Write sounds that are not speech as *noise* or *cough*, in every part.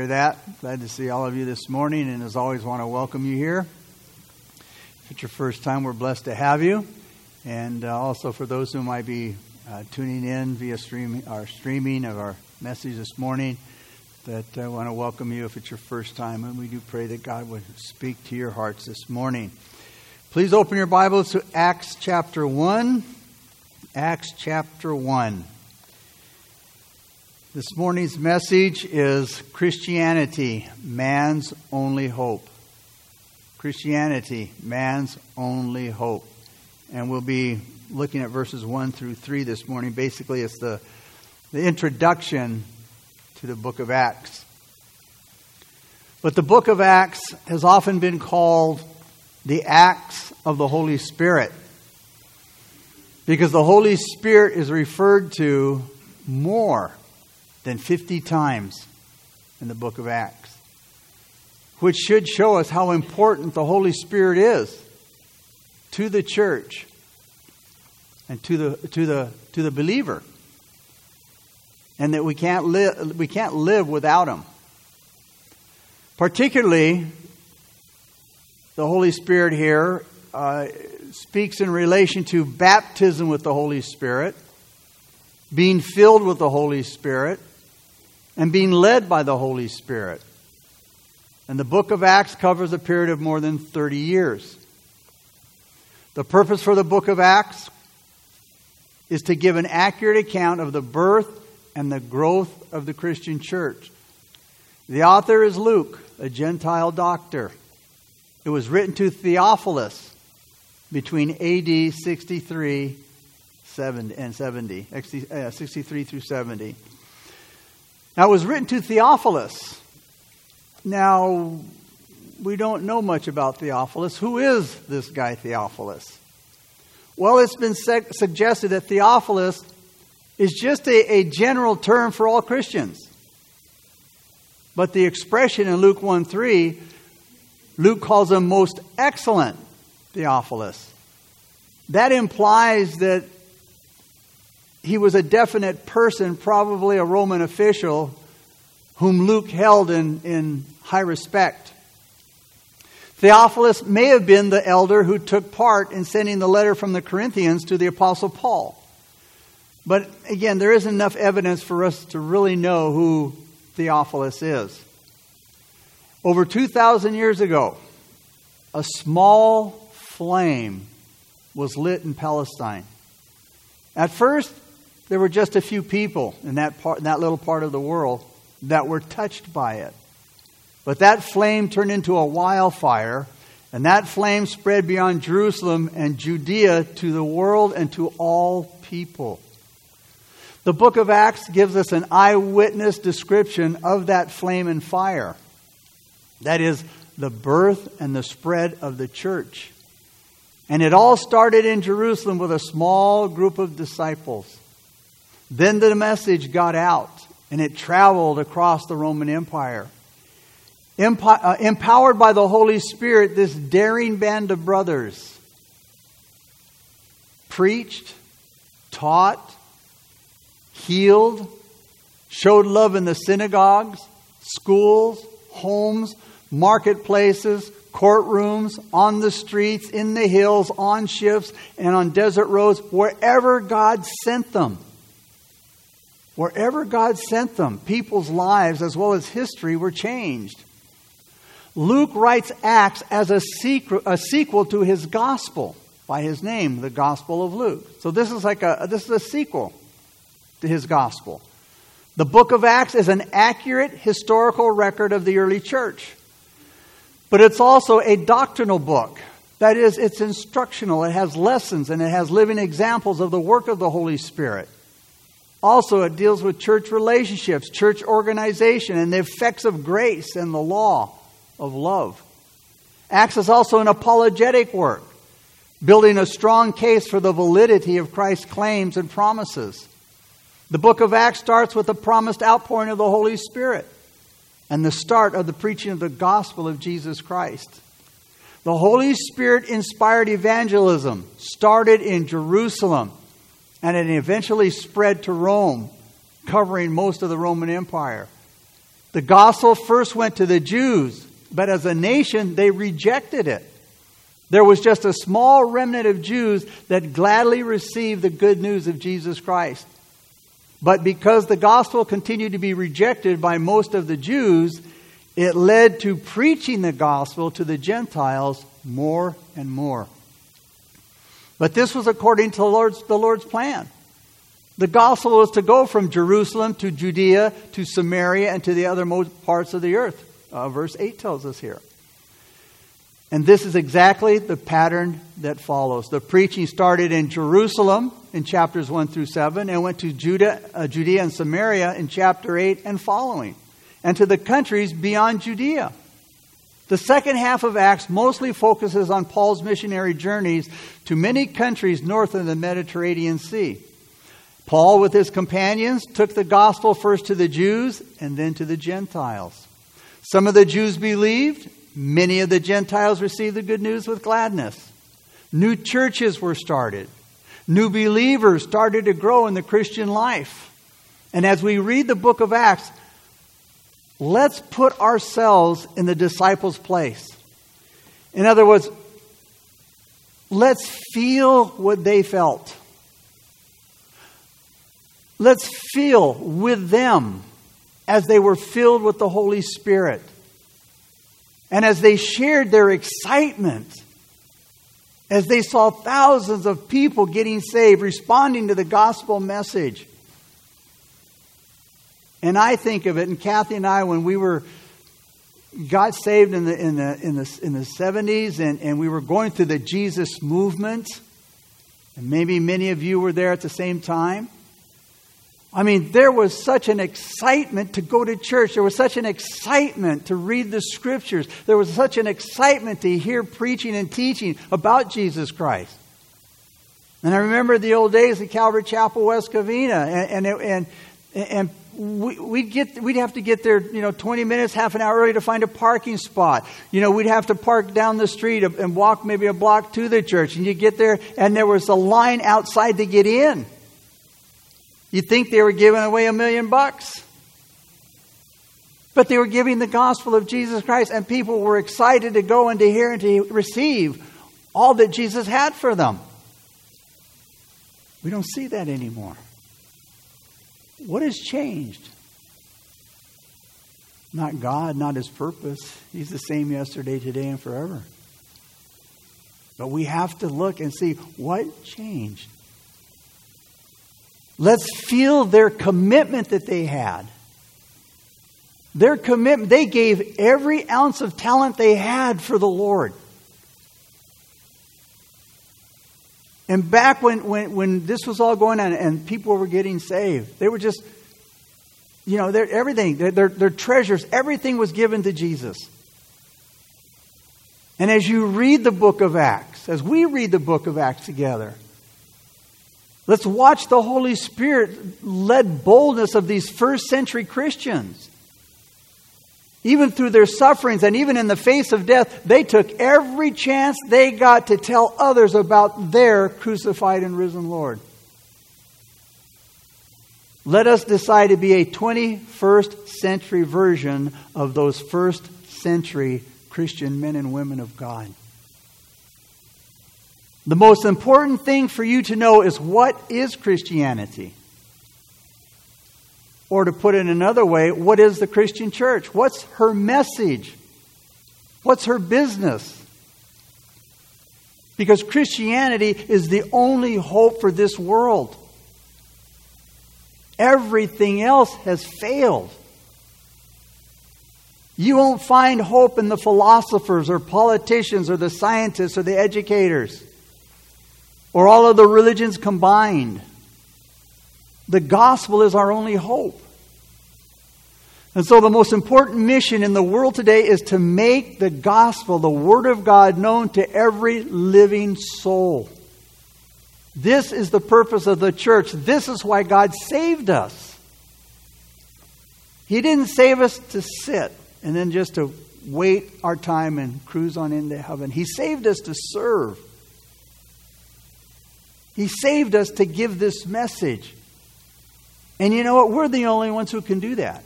hear that. Glad to see all of you this morning, and as always, want to welcome you here. If it's your first time, we're blessed to have you. And uh, also for those who might be uh, tuning in via stream, our streaming of our message this morning, that I want to welcome you if it's your first time. And we do pray that God would speak to your hearts this morning. Please open your Bibles to Acts chapter 1. Acts chapter 1. This morning's message is Christianity, man's only hope. Christianity, man's only hope. And we'll be looking at verses 1 through 3 this morning. Basically, it's the, the introduction to the book of Acts. But the book of Acts has often been called the Acts of the Holy Spirit because the Holy Spirit is referred to more than 50 times in the book of Acts, which should show us how important the Holy Spirit is to the church and to the, to the, to the believer. And that we can't, live, we can't live without him. Particularly, the Holy Spirit here uh, speaks in relation to baptism with the Holy Spirit, being filled with the Holy Spirit, and being led by the Holy Spirit. And the book of Acts covers a period of more than 30 years. The purpose for the book of Acts is to give an accurate account of the birth and the growth of the Christian church. The author is Luke, a Gentile doctor. It was written to Theophilus between AD 63 and 70, uh, 63 through 70. Now, it was written to Theophilus. Now, we don't know much about Theophilus. Who is this guy, Theophilus? Well, it's been suggested that Theophilus is just a, a general term for all Christians. But the expression in Luke 1 3, Luke calls him most excellent Theophilus. That implies that he was a definite person, probably a Roman official, whom Luke held in, in high respect. Theophilus may have been the elder who took part in sending the letter from the Corinthians to the Apostle Paul. But again, there isn't enough evidence for us to really know who Theophilus is. Over 2,000 years ago, a small flame was lit in Palestine. At first, there were just a few people in that, part, in that little part of the world that were touched by it. But that flame turned into a wildfire, and that flame spread beyond Jerusalem and Judea to the world and to all people. The book of Acts gives us an eyewitness description of that flame and fire. That is, the birth and the spread of the church. And it all started in Jerusalem with a small group of disciples. Then the message got out and it traveled across the Roman Empire. Empo- uh, empowered by the Holy Spirit, this daring band of brothers preached, taught, healed, showed love in the synagogues, schools, homes, marketplaces, courtrooms, on the streets, in the hills, on ships, and on desert roads, wherever God sent them. Wherever God sent them, people's lives as well as history were changed. Luke writes Acts as a, sequel, a sequel to his gospel by his name, the Gospel of Luke. So this is like a this is a sequel to his gospel. The book of Acts is an accurate historical record of the early church. But it's also a doctrinal book. That is, it's instructional. It has lessons and it has living examples of the work of the Holy Spirit. Also, it deals with church relationships, church organization, and the effects of grace and the law of love. Acts is also an apologetic work, building a strong case for the validity of Christ's claims and promises. The book of Acts starts with the promised outpouring of the Holy Spirit and the start of the preaching of the gospel of Jesus Christ. The Holy Spirit inspired evangelism started in Jerusalem and it eventually spread to Rome, covering most of the Roman Empire. The gospel first went to the Jews, but as a nation, they rejected it. There was just a small remnant of Jews that gladly received the good news of Jesus Christ. But because the gospel continued to be rejected by most of the Jews, it led to preaching the gospel to the Gentiles more and more. But this was according to the Lord's, the Lord's plan. The gospel was to go from Jerusalem to Judea to Samaria and to the other parts of the earth. Uh, verse 8 tells us here. And this is exactly the pattern that follows. The preaching started in Jerusalem in chapters 1 through 7 and went to Judah, uh, Judea and Samaria in chapter 8 and following, and to the countries beyond Judea. The second half of Acts mostly focuses on Paul's missionary journeys to many countries north of the Mediterranean Sea. Paul, with his companions, took the gospel first to the Jews and then to the Gentiles. Some of the Jews believed, many of the Gentiles received the good news with gladness. New churches were started. New believers started to grow in the Christian life. And as we read the book of Acts, let's put ourselves in the disciples' place. In other words, let's feel what they felt. Let's feel with them as they were filled with the Holy Spirit and as they shared their excitement, as they saw thousands of people getting saved, responding to the gospel message. And I think of it, and Kathy and I, when we were got saved in the in the in the in the seventies, and, and we were going through the Jesus movement, and maybe many of you were there at the same time. I mean, there was such an excitement to go to church. There was such an excitement to read the scriptures. There was such an excitement to hear preaching and teaching about Jesus Christ. And I remember the old days at Calvary Chapel, West Covina, and, and, and, and we, would get, we'd have to get there, you know, 20 minutes, half an hour early to find a parking spot. You know, we'd have to park down the street and walk maybe a block to the church. And you get there, and there was a line outside to get in. You'd think they were giving away a million bucks. But they were giving the gospel of Jesus Christ, and people were excited to go and to hear and to receive all that Jesus had for them. We don't see that anymore. What has changed? Not God, not His purpose. He's the same yesterday, today, and forever. But we have to look and see what changed. Let's feel their commitment that they had. Their commitment, they gave every ounce of talent they had for the Lord. And back when, when, when this was all going on and people were getting saved, they were just, you know, everything, their, their treasures, everything was given to Jesus. And as you read the book of Acts, as we read the book of Acts together, Let's watch the Holy Spirit led boldness of these first century Christians. Even through their sufferings and even in the face of death, they took every chance they got to tell others about their crucified and risen Lord. Let us decide to be a 21st century version of those first century Christian men and women of God. The most important thing for you to know is what is Christianity? Or to put it another way, what is the Christian church? What's her message? What's her business? Because Christianity is the only hope for this world. Everything else has failed. You won't find hope in the philosophers or politicians or the scientists or the educators or all of the religions combined. The gospel is our only hope. And so, the most important mission in the world today is to make the gospel, the Word of God, known to every living soul. This is the purpose of the church. This is why God saved us. He didn't save us to sit and then just to wait our time and cruise on into heaven. He saved us to serve. He saved us to give this message. And you know what? We're the only ones who can do that.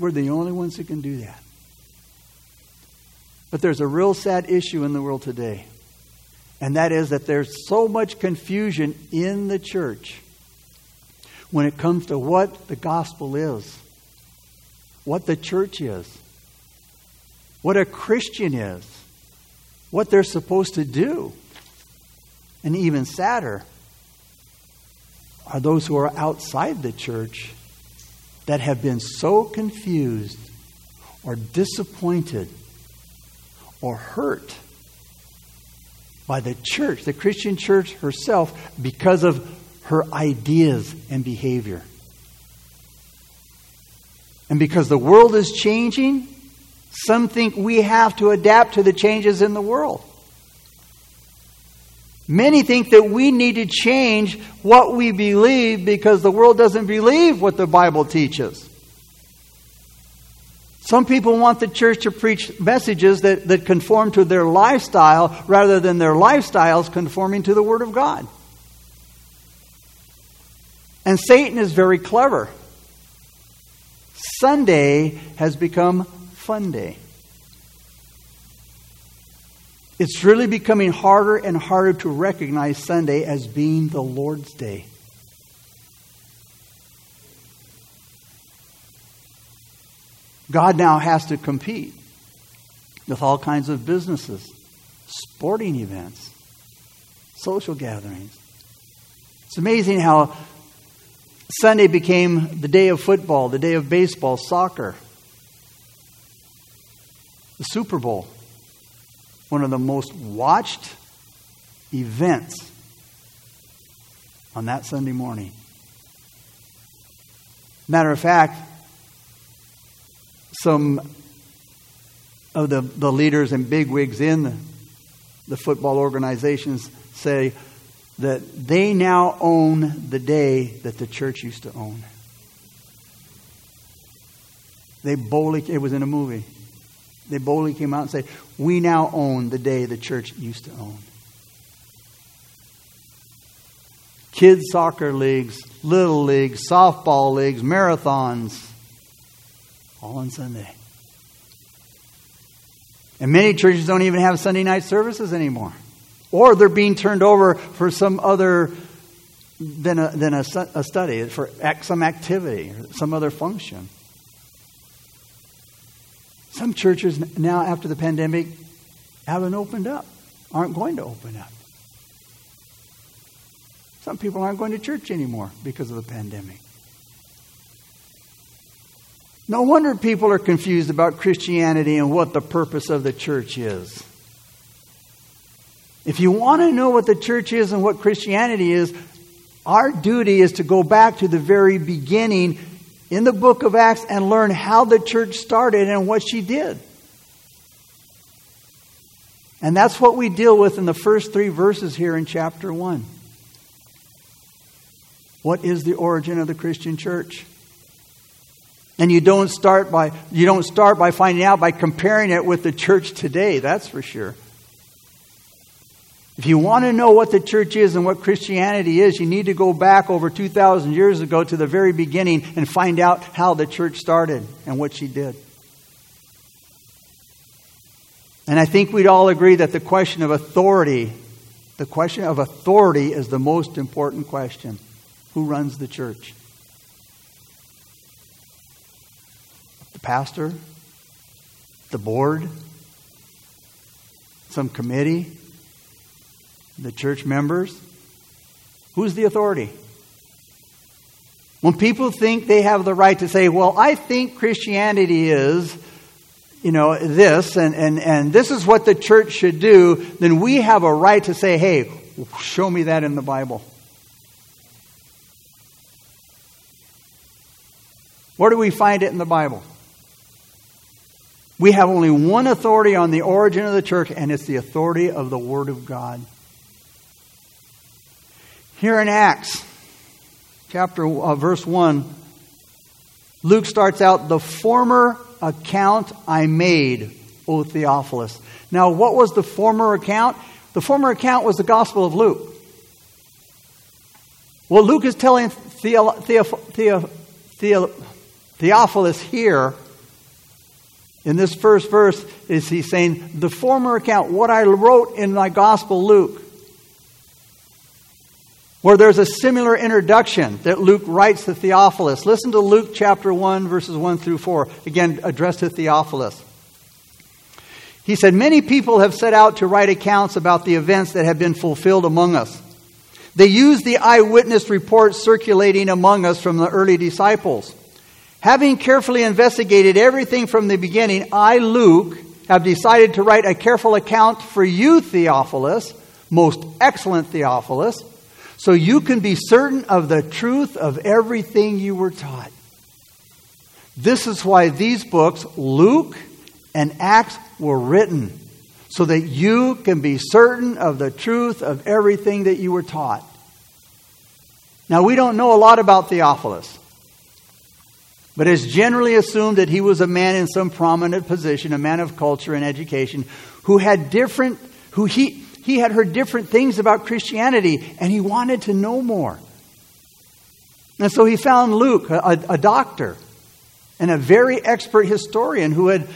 We're the only ones who can do that. But there's a real sad issue in the world today, and that is that there's so much confusion in the church when it comes to what the gospel is, what the church is, what a Christian is, what they're supposed to do. And even sadder are those who are outside the church that have been so confused or disappointed or hurt by the church, the Christian church herself, because of her ideas and behavior. And because the world is changing, some think we have to adapt to the changes in the world. Many think that we need to change what we believe because the world doesn't believe what the Bible teaches. Some people want the church to preach messages that, that conform to their lifestyle rather than their lifestyles conforming to the Word of God. And Satan is very clever. Sunday has become fun day. It's really becoming harder and harder to recognize Sunday as being the Lord's Day. God now has to compete with all kinds of businesses, sporting events, social gatherings. It's amazing how Sunday became the day of football, the day of baseball, soccer, the Super Bowl one of the most watched events on that Sunday morning. Matter of fact, some of the, the leaders and bigwigs in the, the football organizations say that they now own the day that the church used to own. They boldly, it was in a movie. They boldly came out and said, We now own the day the church used to own. Kids' soccer leagues, little leagues, softball leagues, marathons, all on Sunday. And many churches don't even have Sunday night services anymore. Or they're being turned over for some other than a, than a, a study, for some activity, some other function. Some churches now, after the pandemic, haven't opened up, aren't going to open up. Some people aren't going to church anymore because of the pandemic. No wonder people are confused about Christianity and what the purpose of the church is. If you want to know what the church is and what Christianity is, our duty is to go back to the very beginning in the book of Acts and learn how the church started and what she did. And that's what we deal with in the first three verses here in chapter 1. What is the origin of the Christian church? And you don't start by you don't start by finding out by comparing it with the church today, that's for sure. If you want to know what the church is and what Christianity is, you need to go back over 2,000 years ago to the very beginning and find out how the church started and what she did. And I think we'd all agree that the question of authority, the question of authority is the most important question. Who runs the church? The pastor? The board? Some committee? The church members. Who's the authority? When people think they have the right to say, well, I think Christianity is, you know, this, and, and, and this is what the church should do, then we have a right to say, hey, show me that in the Bible. Where do we find it in the Bible? We have only one authority on the origin of the church, and it's the authority of the Word of God. Here in Acts, chapter uh, verse 1, Luke starts out, The former account I made, O Theophilus. Now, what was the former account? The former account was the Gospel of Luke. What Luke is telling Theo, Theo, Theo, Theophilus here In this first verse, is he saying, the former account, what I wrote in my gospel, Luke, where there's a similar introduction that Luke writes to Theophilus. Listen to Luke chapter 1, verses 1 through 4, again addressed to Theophilus. He said, Many people have set out to write accounts about the events that have been fulfilled among us. They use the eyewitness reports circulating among us from the early disciples. Having carefully investigated everything from the beginning, I, Luke, have decided to write a careful account for you, Theophilus, most excellent Theophilus, so you can be certain of the truth of everything you were taught. This is why these books, Luke and Acts, were written, so that you can be certain of the truth of everything that you were taught. Now, we don't know a lot about Theophilus. But it's generally assumed that he was a man in some prominent position, a man of culture and education, who had different, who he, he had heard different things about Christianity and he wanted to know more. And so he found Luke, a, a doctor and a very expert historian who had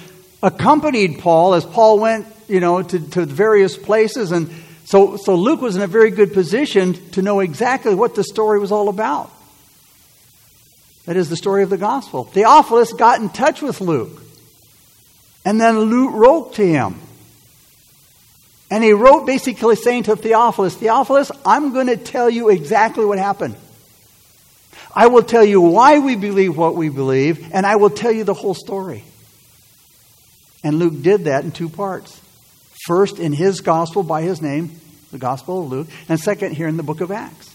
accompanied Paul as Paul went, you know, to, to various places. And so, so Luke was in a very good position to know exactly what the story was all about. That is the story of the gospel. Theophilus got in touch with Luke. And then Luke wrote to him. And he wrote basically saying to Theophilus, Theophilus, I'm going to tell you exactly what happened. I will tell you why we believe what we believe, and I will tell you the whole story. And Luke did that in two parts. First, in his gospel by his name, the Gospel of Luke, and second, here in the book of Acts.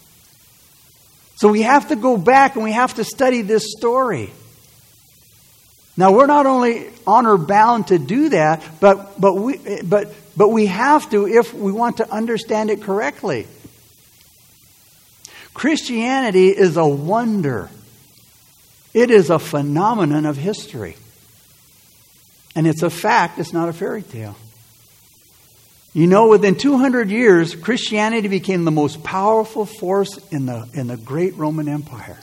So we have to go back and we have to study this story. Now we're not only honor bound to do that, but but we but but we have to if we want to understand it correctly. Christianity is a wonder. It is a phenomenon of history. And it's a fact, it's not a fairy tale. You know, within 200 years, Christianity became the most powerful force in the, in the great Roman Empire.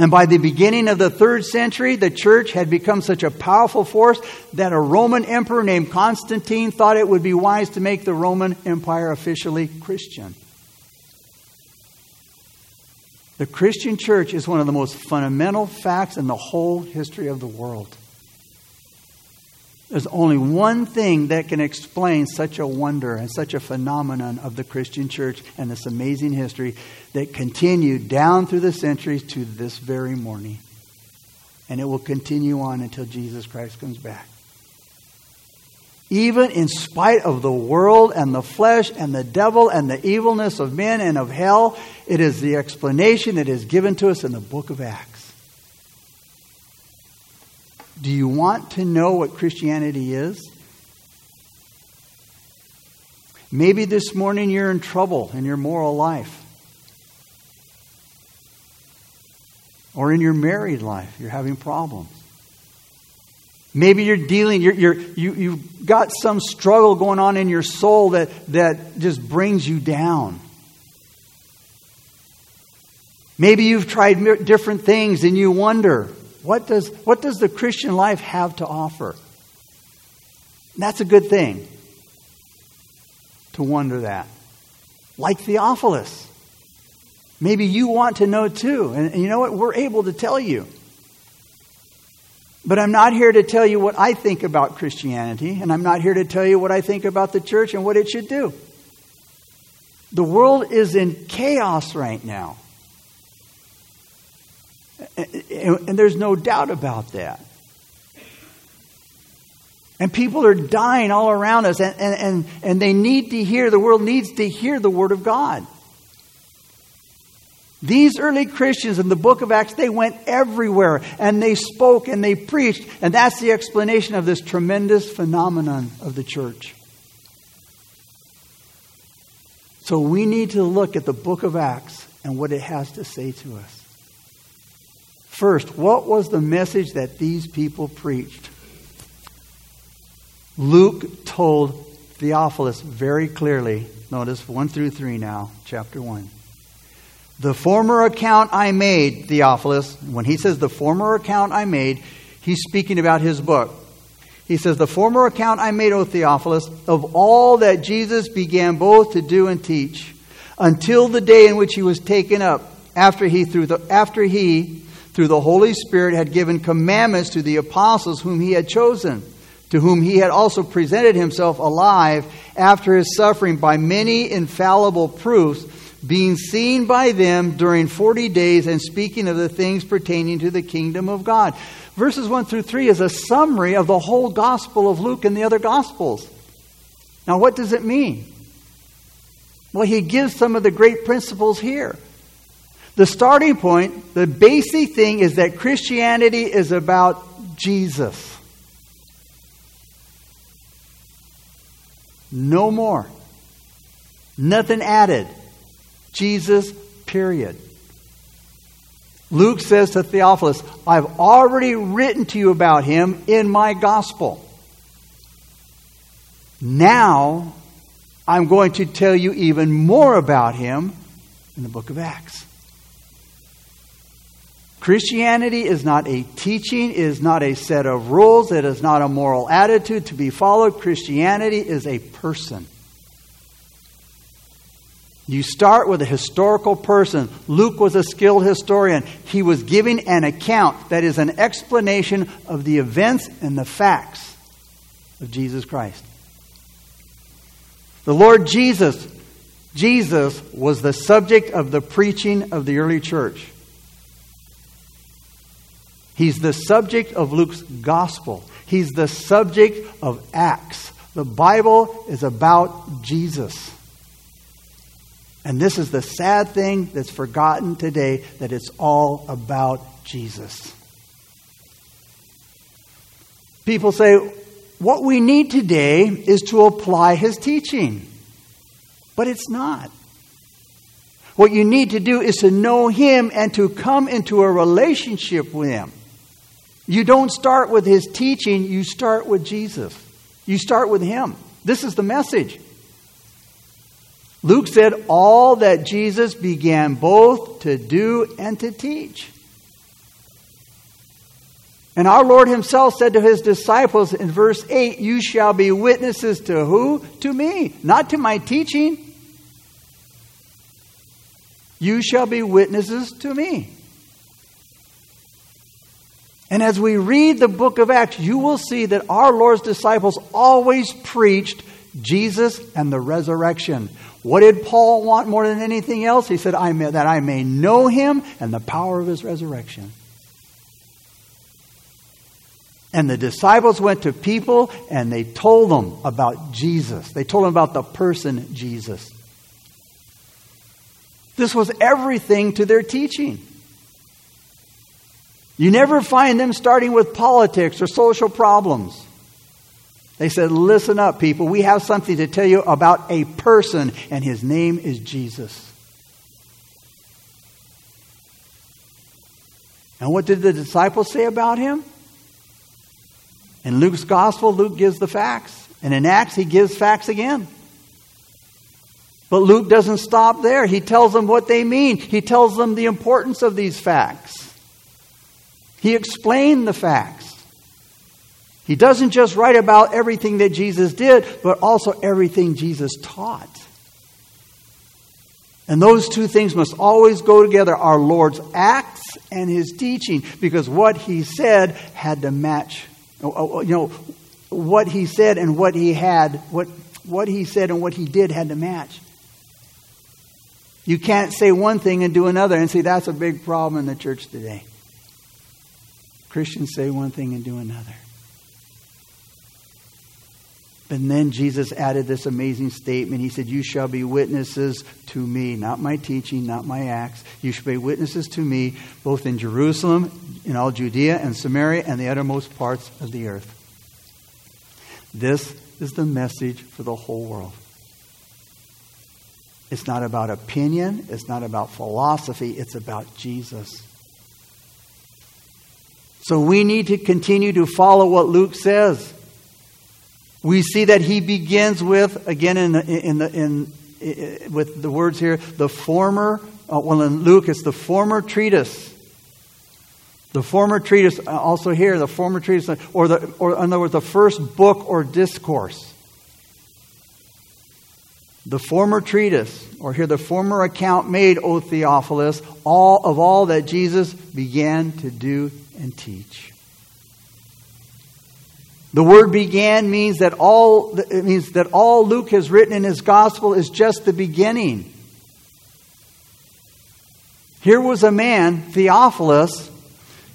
And by the beginning of the third century, the church had become such a powerful force that a Roman emperor named Constantine thought it would be wise to make the Roman Empire officially Christian. The Christian church is one of the most fundamental facts in the whole history of the world. There's only one thing that can explain such a wonder and such a phenomenon of the Christian church and this amazing history that continued down through the centuries to this very morning. And it will continue on until Jesus Christ comes back. Even in spite of the world and the flesh and the devil and the evilness of men and of hell, it is the explanation that is given to us in the book of Acts. Do you want to know what Christianity is? Maybe this morning you're in trouble in your moral life. Or in your married life, you're having problems. Maybe you're dealing, you're, you're, you, you've got some struggle going on in your soul that, that just brings you down. Maybe you've tried different things and you wonder, what does, what does the Christian life have to offer? That's a good thing to wonder that. Like Theophilus. Maybe you want to know too. And, you know what? We're able to tell you. But I'm not here to tell you what I think about Christianity, and I'm not here to tell you what I think about the church and what it should do. The world is in chaos right now. And there's no doubt about that. And people are dying all around us, and, and, and, and they need to hear, the world needs to hear the Word of God. These early Christians in the book of Acts, they went everywhere and they spoke and they preached. And that's the explanation of this tremendous phenomenon of the church. So we need to look at the book of Acts and what it has to say to us. First, what was the message that these people preached? Luke told Theophilus very clearly, notice 1 through 3 now, chapter 1. The former account I made, Theophilus, when he says the former account I made, He's speaking about his book. He says, The former account I made, O Theophilus, of all that Jesus began both to do and teach, until the day in which he was taken up, after he, through the, after he, through the Holy Spirit, had given commandments to the apostles whom he had chosen, to whom he had also presented himself alive after his suffering by many infallible proofs being seen by them during 40 days and speaking of the things pertaining to the kingdom of God. Verses 1 through 3 is a summary of the whole gospel of Luke and the other gospels. Now, what does it mean? Well, he gives some of the great principles here. The starting point, the basic thing is that Christianity is about Jesus. No more. Nothing added. Jesus, period. Luke says to Theophilus, I've already written to you about him in my gospel. Now, I'm going to tell you even more about him in the book of Acts. Christianity is not a teaching, is not a set of rules, it is not a moral attitude to be followed. Christianity is a person. You start with a historical person. Luke was a skilled historian. He was giving an account that is an explanation of the events and the facts of Jesus Christ. The Lord Jesus, Jesus was the subject of the preaching of the early church. He's the subject of Luke's gospel. He's the subject of Acts. The Bible is about Jesus. And this is the sad thing that's forgotten today that it's all about Jesus. People say, what we need today is to apply his teaching. But it's not. What you need to do is to know him and to come into a relationship with him. You don't start with his teaching, you start with Jesus. You start with him. This is the message. Luke said all that Jesus began both to do and to teach. And our Lord Himself said to His disciples in verse 8, You shall be witnesses to who? To me, not to my teaching. You shall be witnesses to me. And as we read the book of Acts, you will see that our Lord's disciples always preached Jesus and the resurrection. What did Paul want more than anything else? He said, I may, that I may know him and the power of his resurrection. And the disciples went to people and they told them about Jesus. They told them about the person Jesus. This was everything to their teaching. You never find them starting with politics or social problems. They said, Listen up, people. We have something to tell you about a person, and his name is Jesus. And what did the disciples say about him? In Luke's gospel, Luke gives the facts. And in Acts, he gives facts again. But Luke doesn't stop there. He tells them what they mean, he tells them the importance of these facts. He explained the facts. He doesn't just write about everything that Jesus did, but also everything Jesus taught. And those two things must always go together our Lord's acts and his teaching, because what he said had to match. Oh, oh, oh, you know, what he said and what he had, what, what he said and what he did had to match. You can't say one thing and do another and say that's a big problem in the church today. Christians say one thing and do another. And then Jesus added this amazing statement. He said, You shall be witnesses to me, not my teaching, not my acts. You shall be witnesses to me, both in Jerusalem, in all Judea and Samaria, and the uttermost parts of the earth. This is the message for the whole world. It's not about opinion, it's not about philosophy, it's about Jesus. So we need to continue to follow what Luke says. We see that he begins with, again, in, the, in, the, in, in with the words here, the former, uh, well, in Luke, it's the former treatise. The former treatise, uh, also here, the former treatise, or, the, or in other words, the first book or discourse. The former treatise, or here the former account made, O Theophilus, all of all that Jesus began to do and teach. The word began means that all it means that all Luke has written in his gospel is just the beginning. Here was a man, Theophilus,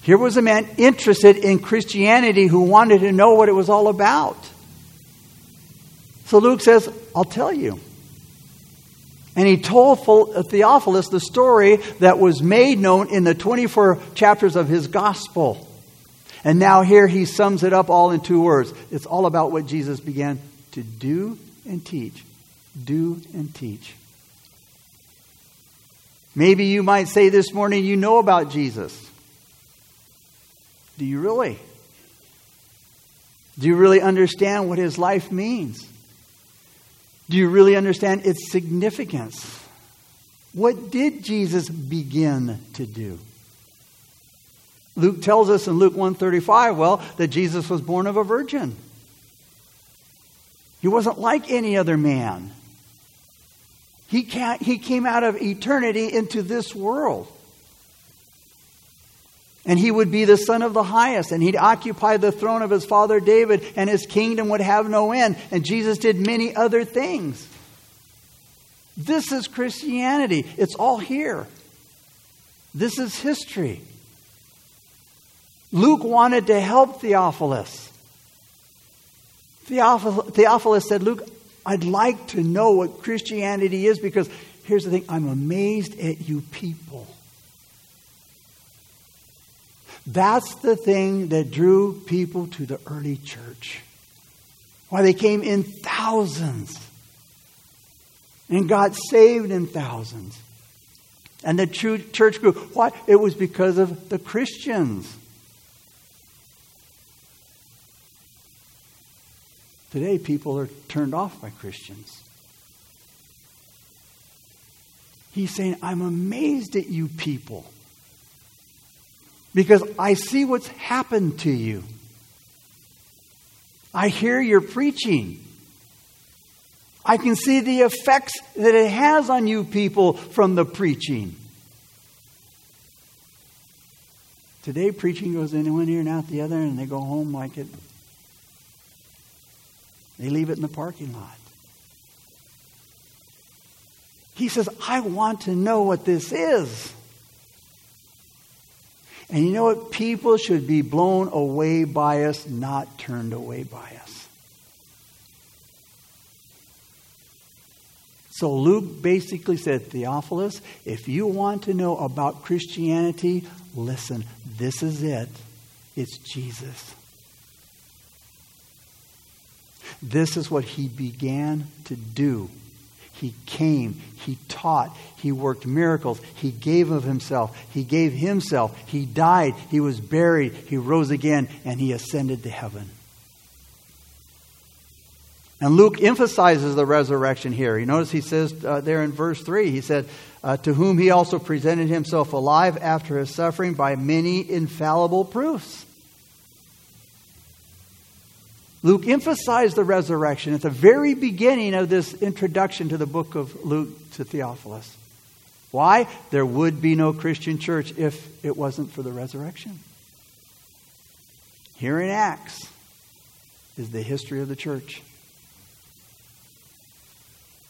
here was a man interested in Christianity who wanted to know what it was all about. So Luke says, I'll tell you. And he told uh, Theophilus the story that was made known in the 24 chapters of his gospel. And now here he sums it up all in two words. It's all about what Jesus began to do and teach. Do and teach. Maybe you might say this morning you know about Jesus. Do you really? Do you really understand what his life means? Do you really understand its significance? What did Jesus begin to do? Luke tells us in Luke 135, well, that Jesus was born of a virgin. He wasn't like any other man. He, he came out of eternity into this world. And he would be the son of the highest, and he'd occupy the throne of his father David, and his kingdom would have no end. And Jesus did many other things. This is Christianity. It's all here. This is history. Luke wanted to help Theophilus. Theophilus said, Luke, I'd like to know what Christianity is because here's the thing I'm amazed at you people. That's the thing that drew people to the early church. Why they came in thousands and got saved in thousands. And the true church grew. Why? It was because of the Christians. Today, people are turned off by Christians. He's saying, I'm amazed at you people because I see what's happened to you. I hear your preaching. I can see the effects that it has on you people from the preaching. Today, preaching goes in one ear and out the other, and they go home like it. They leave it in the parking lot. He says, I want to know what this is. And you know what? People should be blown away by us, not turned away by us. So Luke basically said, Theophilus, if you want to know about Christianity, listen, this is it. It's Jesus. This is what he began to do. He came, he taught, he worked miracles, he gave of himself, he gave himself, he died, he was buried, he rose again, and he ascended to heaven. And Luke emphasizes the resurrection here. You notice he says uh, there in verse 3, he said, uh, To whom he also presented himself alive after his suffering by many infallible proofs. Luke emphasized the resurrection at the very beginning of this introduction to the book of Luke to Theophilus. Why? There would be no Christian church if it wasn't for the resurrection. Here in Acts is the history of the church.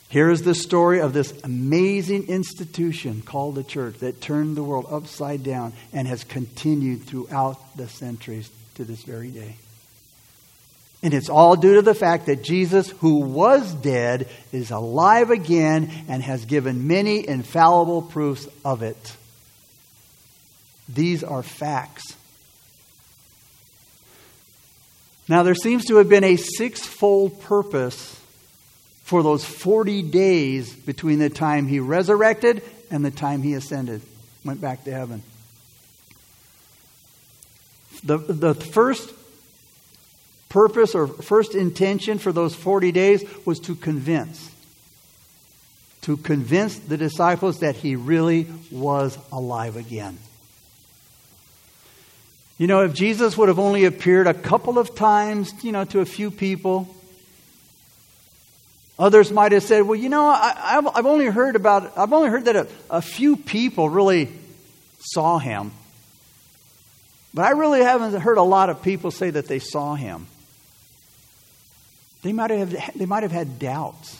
Here is the story of this amazing institution called the church that turned the world upside down and has continued throughout the centuries to this very day. And it's all due to the fact that Jesus, who was dead, is alive again and has given many infallible proofs of it. These are facts. Now, there seems to have been a sixfold purpose for those 40 days between the time he resurrected and the time he ascended, went back to heaven. The, the first purpose or first intention for those 40 days was to convince. To convince the disciples that he really was alive again. You know, if Jesus would have only appeared a couple of times, you know, to a few people, others might have said, well, you know, I, have only heard about, I've only heard that a, a few people really saw him. But I really haven't heard a lot of people say that they saw him. They might have, they might have had doubts.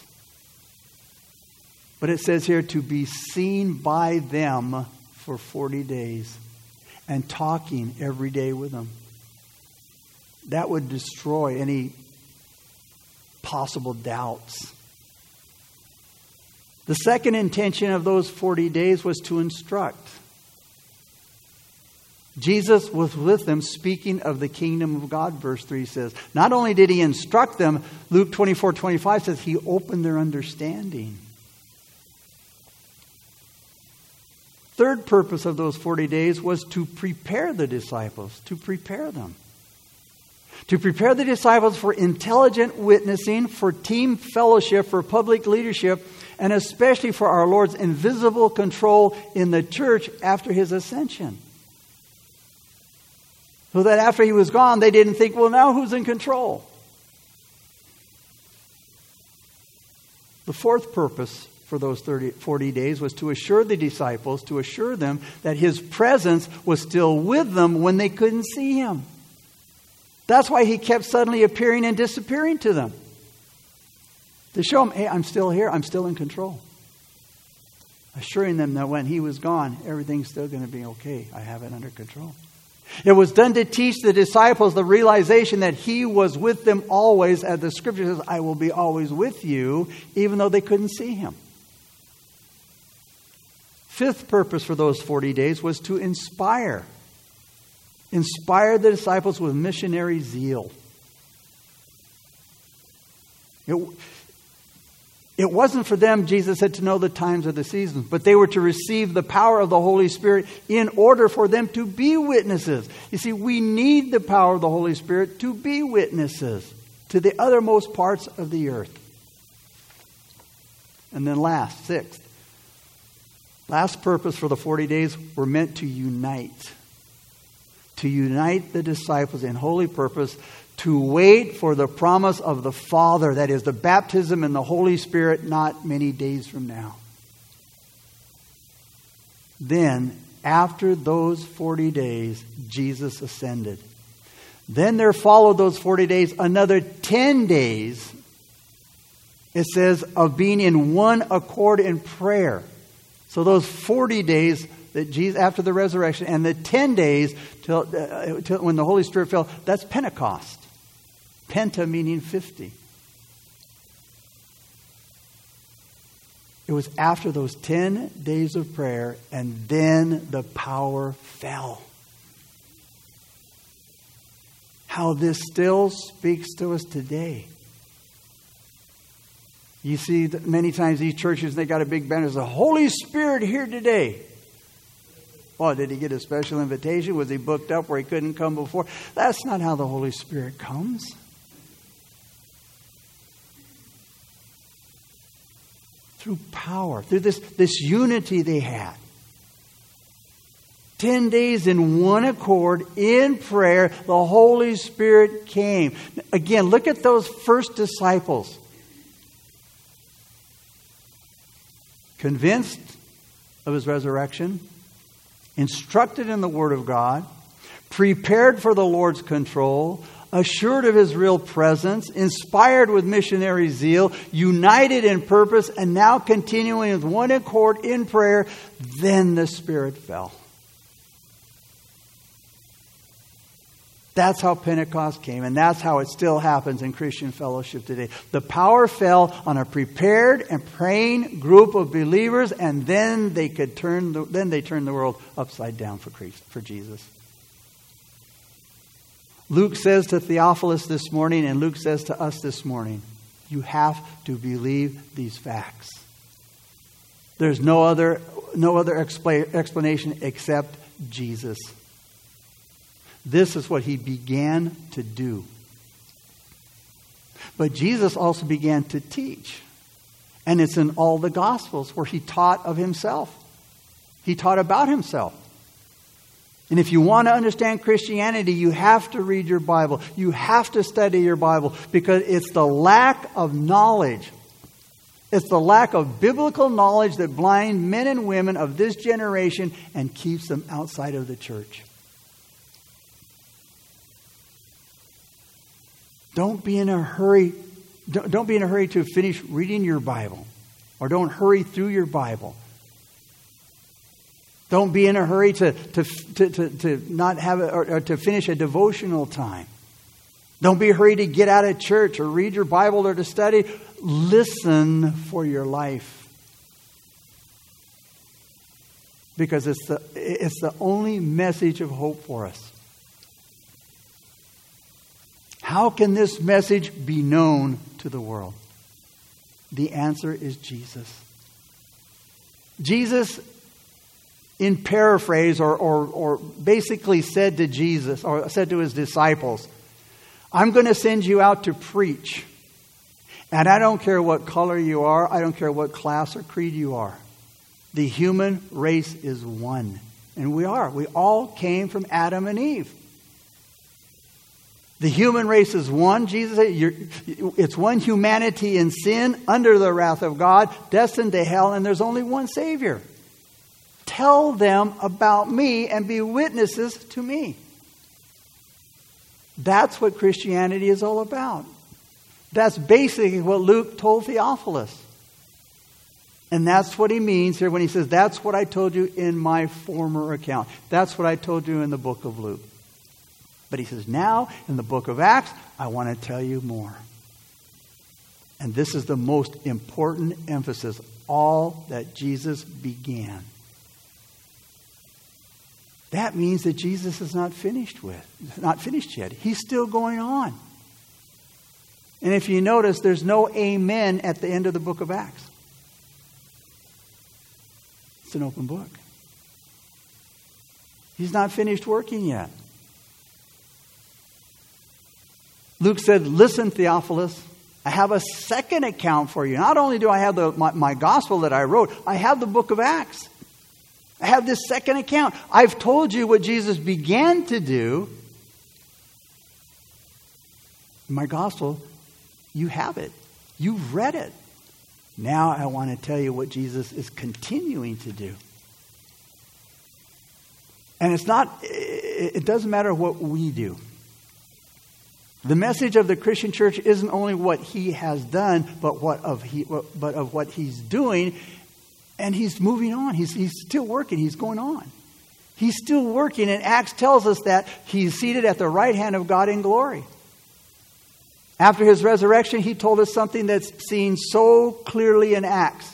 But it says here to be seen by them for 40 days and talking every day with them. That would destroy any possible doubts. The second intention of those 40 days was to instruct. Jesus was with them speaking of the kingdom of God, verse 3 says. Not only did he instruct them, Luke 24 25 says he opened their understanding. Third purpose of those 40 days was to prepare the disciples, to prepare them. To prepare the disciples for intelligent witnessing, for team fellowship, for public leadership, and especially for our Lord's invisible control in the church after his ascension. So that after he was gone, they didn't think, well, now who's in control? The fourth purpose for those 30, 40 days was to assure the disciples, to assure them that his presence was still with them when they couldn't see him. That's why he kept suddenly appearing and disappearing to them. To show them, hey, I'm still here, I'm still in control. Assuring them that when he was gone, everything's still going to be okay. I have it under control. It was done to teach the disciples the realization that He was with them always, as the scripture says, I will be always with you, even though they couldn't see Him. Fifth purpose for those 40 days was to inspire. Inspire the disciples with missionary zeal. It, it wasn't for them, Jesus said, to know the times of the seasons, but they were to receive the power of the Holy Spirit in order for them to be witnesses. You see, we need the power of the Holy Spirit to be witnesses to the othermost parts of the earth. And then, last, sixth, last purpose for the 40 days were meant to unite. To unite the disciples in holy purpose to wait for the promise of the Father, that is, the baptism in the Holy Spirit, not many days from now. Then, after those 40 days, Jesus ascended. Then there followed those 40 days another 10 days, it says, of being in one accord in prayer. So those 40 days that Jesus, after the resurrection and the 10 days till, uh, till when the Holy Spirit fell, that's Pentecost. Penta meaning 50. It was after those 10 days of prayer, and then the power fell. How this still speaks to us today. You see, many times these churches, they got a big banner, the Holy Spirit here today. Oh, did he get a special invitation? Was he booked up where he couldn't come before? That's not how the Holy Spirit comes. Through power, through this, this unity they had. Ten days in one accord in prayer, the Holy Spirit came. Again, look at those first disciples. Convinced of his resurrection, instructed in the Word of God, prepared for the Lord's control, assured of his real presence, inspired with missionary zeal, united in purpose, and now continuing with one accord in prayer, then the Spirit fell. That's how Pentecost came, and that's how it still happens in Christian fellowship today. The power fell on a prepared and praying group of believers, and then they could turn the, then they turned the world upside down for for Jesus. Luke says to Theophilus this morning, and Luke says to us this morning, you have to believe these facts. There's no other, no other explanation except Jesus. This is what he began to do. But Jesus also began to teach. And it's in all the Gospels where he taught of himself. He taught about himself. And if you want to understand Christianity, you have to read your Bible. You have to study your Bible because it's the lack of knowledge. It's the lack of biblical knowledge that blinds men and women of this generation and keeps them outside of the church. Don't be in a hurry. Don't be in a hurry to finish reading your Bible, or don't hurry through your Bible. Don't be in a hurry to, to, to, to, to not have a, or, or to finish a devotional time. Don't be hurried to get out of church or read your Bible or to study. Listen for your life. Because it's the, it's the only message of hope for us. How can this message be known to the world? The answer is Jesus. Jesus in paraphrase or, or, or basically said to Jesus or said to his disciples, I'm going to send you out to preach. And I don't care what color you are, I don't care what class or creed you are. The human race is one. And we are. We all came from Adam and Eve. The human race is one. Jesus it's one humanity in sin, under the wrath of God, destined to hell, and there's only one Savior. Tell them about me and be witnesses to me. That's what Christianity is all about. That's basically what Luke told Theophilus. And that's what he means here when he says, That's what I told you in my former account. That's what I told you in the book of Luke. But he says, Now, in the book of Acts, I want to tell you more. And this is the most important emphasis all that Jesus began. That means that Jesus is not finished with, not finished yet. He's still going on. And if you notice, there's no amen at the end of the book of Acts. It's an open book. He's not finished working yet. Luke said, Listen, Theophilus, I have a second account for you. Not only do I have the, my, my gospel that I wrote, I have the book of Acts. I have this second account. I've told you what Jesus began to do. In my gospel, you have it. You've read it. Now I want to tell you what Jesus is continuing to do. And it's not, it doesn't matter what we do. The message of the Christian church isn't only what he has done, but, what of, he, but of what he's doing and he's moving on. He's, he's still working. He's going on. He's still working. And Acts tells us that he's seated at the right hand of God in glory. After his resurrection, he told us something that's seen so clearly in Acts.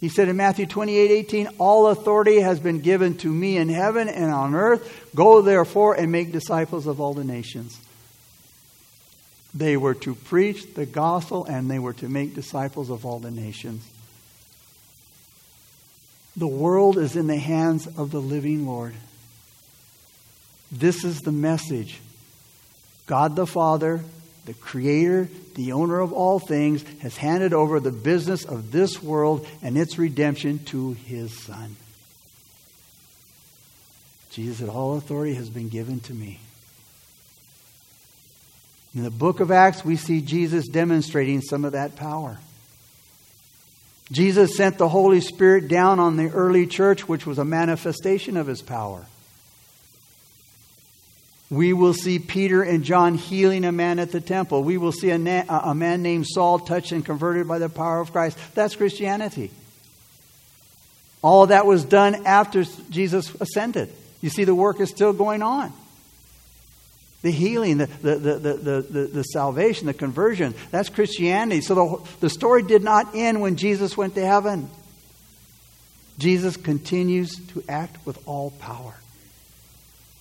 He said in Matthew 28 18, All authority has been given to me in heaven and on earth. Go therefore and make disciples of all the nations. They were to preach the gospel and they were to make disciples of all the nations. The world is in the hands of the living Lord. This is the message. God the Father, the Creator, the owner of all things, has handed over the business of this world and its redemption to His Son. Jesus said, All authority has been given to me. In the book of Acts, we see Jesus demonstrating some of that power. Jesus sent the Holy Spirit down on the early church, which was a manifestation of his power. We will see Peter and John healing a man at the temple. We will see a, na- a man named Saul touched and converted by the power of Christ. That's Christianity. All that was done after Jesus ascended. You see, the work is still going on the healing, the, the, the, the, the, salvation, the conversion. That's Christianity. So the, the story did not end when Jesus went to heaven. Jesus continues to act with all power.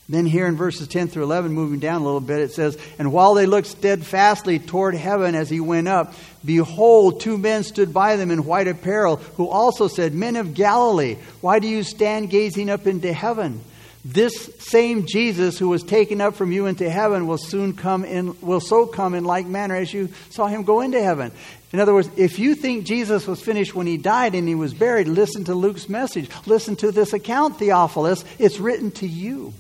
Then, here in verses 10 through 11, moving down a little bit, it says, And while they looked steadfastly toward heaven as he went up, behold, two men stood by them in white apparel, who also said, Men of Galilee, why do you stand gazing up into heaven? This same Jesus who was taken up from you into heaven will soon come in, will so come in like manner as you saw him go into heaven. In other words, if you think Jesus was finished when he died and he was buried, listen to Luke's message. Listen to this account, Theophilus. It's written to you.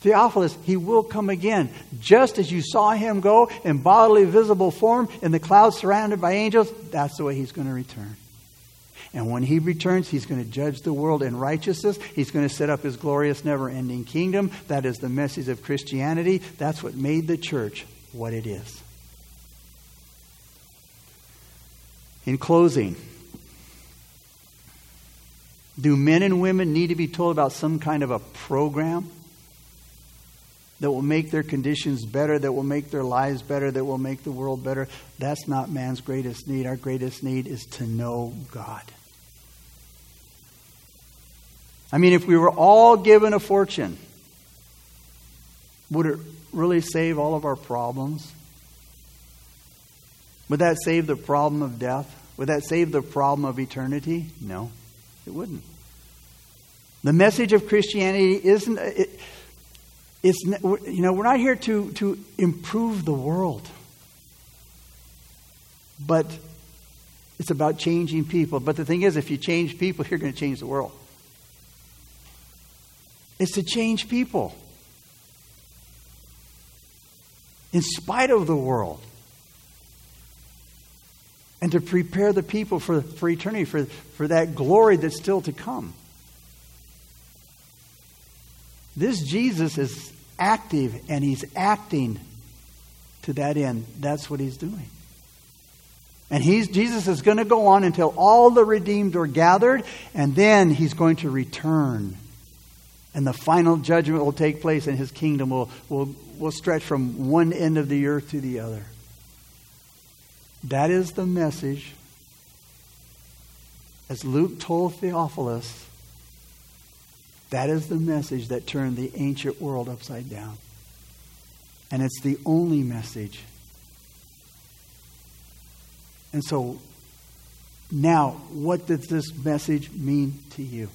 Theophilus, he will come again. Just as you saw him go in bodily visible form in the clouds surrounded by angels, that's the way he's going to return. And when he returns, he's going to judge the world in righteousness. He's going to set up his glorious, never ending kingdom. That is the message of Christianity. That's what made the church what it is. In closing, do men and women need to be told about some kind of a program that will make their conditions better, that will make their lives better, that will make the world better? That's not man's greatest need. Our greatest need is to know God. I mean, if we were all given a fortune, would it really save all of our problems? Would that save the problem of death? Would that save the problem of eternity? No, it wouldn't. The message of Christianity isn't. It, it's, you know, we're not here to, to improve the world, but it's about changing people. But the thing is, if you change people, *laughs* you're going to change the world. It's to change people in spite of the world and to prepare the people for, for eternity, for, for that glory that's still to come. This Jesus is active and he's acting to that end. That's what he's doing. And he's, Jesus is going to go on until all the redeemed are gathered, and then he's going to return and the final judgment will take place, and his kingdom will, will, will stretch from one end of the earth to the other. That is the message, as Luke told Theophilus, that is the message that turned the ancient world upside down. And it's the only message. And so, now, what does this message mean to you?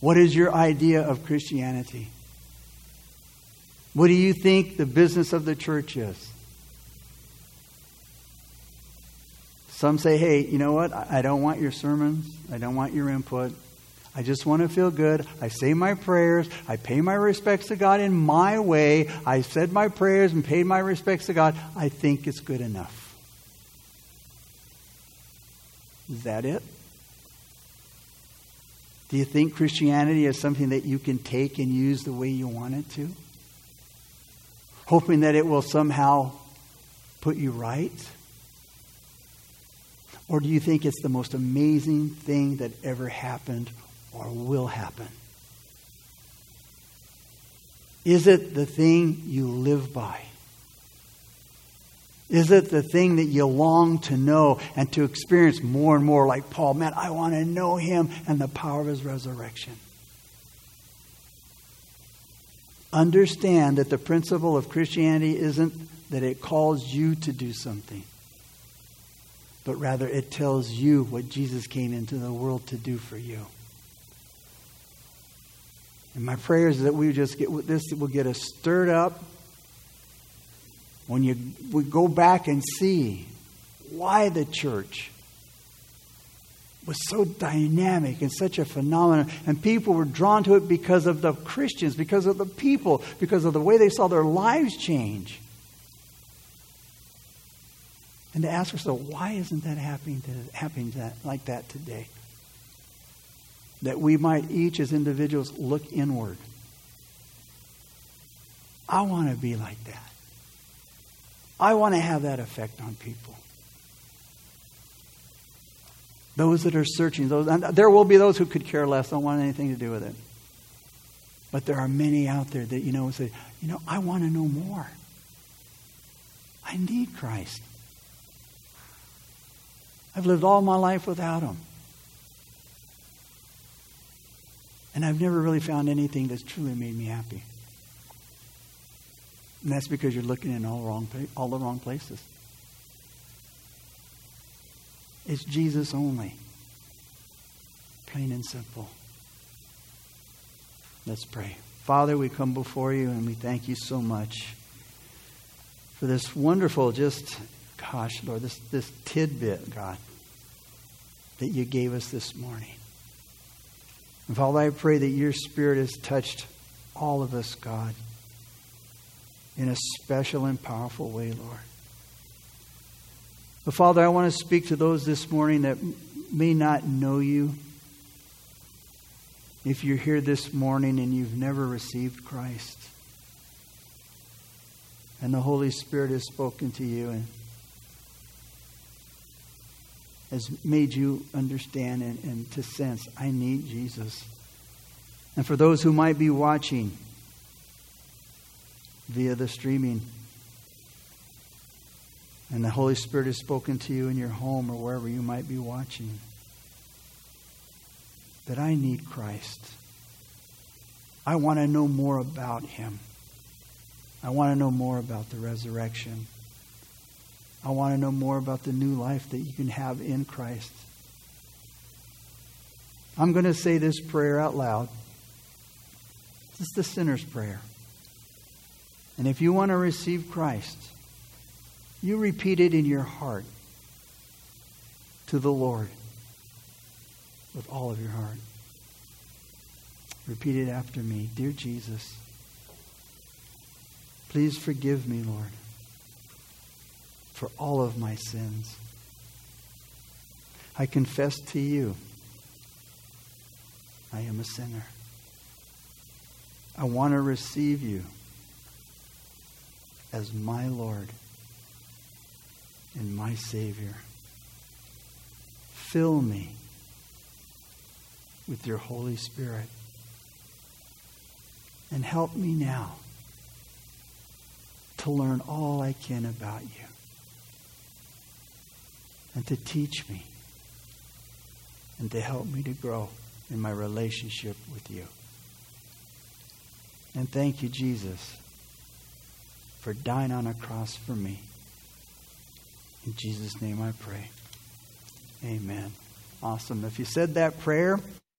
What is your idea of Christianity? What do you think the business of the church is? Some say, hey, you know what? I don't want your sermons. I don't want your input. I just want to feel good. I say my prayers. I pay my respects to God in my way. I said my prayers and paid my respects to God. I think it's good enough. Is that it? Do you think Christianity is something that you can take and use the way you want it to? Hoping that it will somehow put you right? Or do you think it's the most amazing thing that ever happened or will happen? Is it the thing you live by? Is it the thing that you long to know and to experience more and more like Paul? Man, I want to know him and the power of his resurrection. Understand that the principle of Christianity isn't that it calls you to do something, but rather it tells you what Jesus came into the world to do for you. And my prayer is that we just get this will get us stirred up when you we go back and see why the church was so dynamic and such a phenomenon, and people were drawn to it because of the Christians, because of the people, because of the way they saw their lives change. And to ask ourselves, why isn't that happening, to, happening that, like that today? That we might each, as individuals, look inward. I want to be like that. I want to have that effect on people. Those that are searching, those there will be those who could care less, don't want anything to do with it. But there are many out there that you know say, you know, I want to know more. I need Christ. I've lived all my life without him. And I've never really found anything that's truly made me happy. And that's because you're looking in all, wrong, all the wrong places. It's Jesus only. Plain and simple. Let's pray. Father, we come before you and we thank you so much for this wonderful, just, gosh, Lord, this, this tidbit, God, that you gave us this morning. And Father, I pray that your Spirit has touched all of us, God, in a special and powerful way, Lord. But Father, I want to speak to those this morning that may not know you. If you're here this morning and you've never received Christ, and the Holy Spirit has spoken to you and has made you understand and, and to sense, I need Jesus. And for those who might be watching via the streaming, and the Holy Spirit has spoken to you in your home or wherever you might be watching, that I need Christ. I want to know more about Him. I want to know more about the resurrection. I want to know more about the new life that you can have in Christ. I'm going to say this prayer out loud. Is the sinner's prayer. And if you want to receive Christ, you repeat it in your heart to the Lord with all of your heart. Repeat it after me. Dear Jesus, please forgive me, Lord, for all of my sins. I confess to you I am a sinner. I want to receive you as my Lord and my Savior. Fill me with your Holy Spirit. And help me now to learn all I can about you and to teach me and to help me to grow in my relationship with you. And thank you, Jesus, for dying on a cross for me. In Jesus' name I pray. Amen. Awesome. If you said that prayer,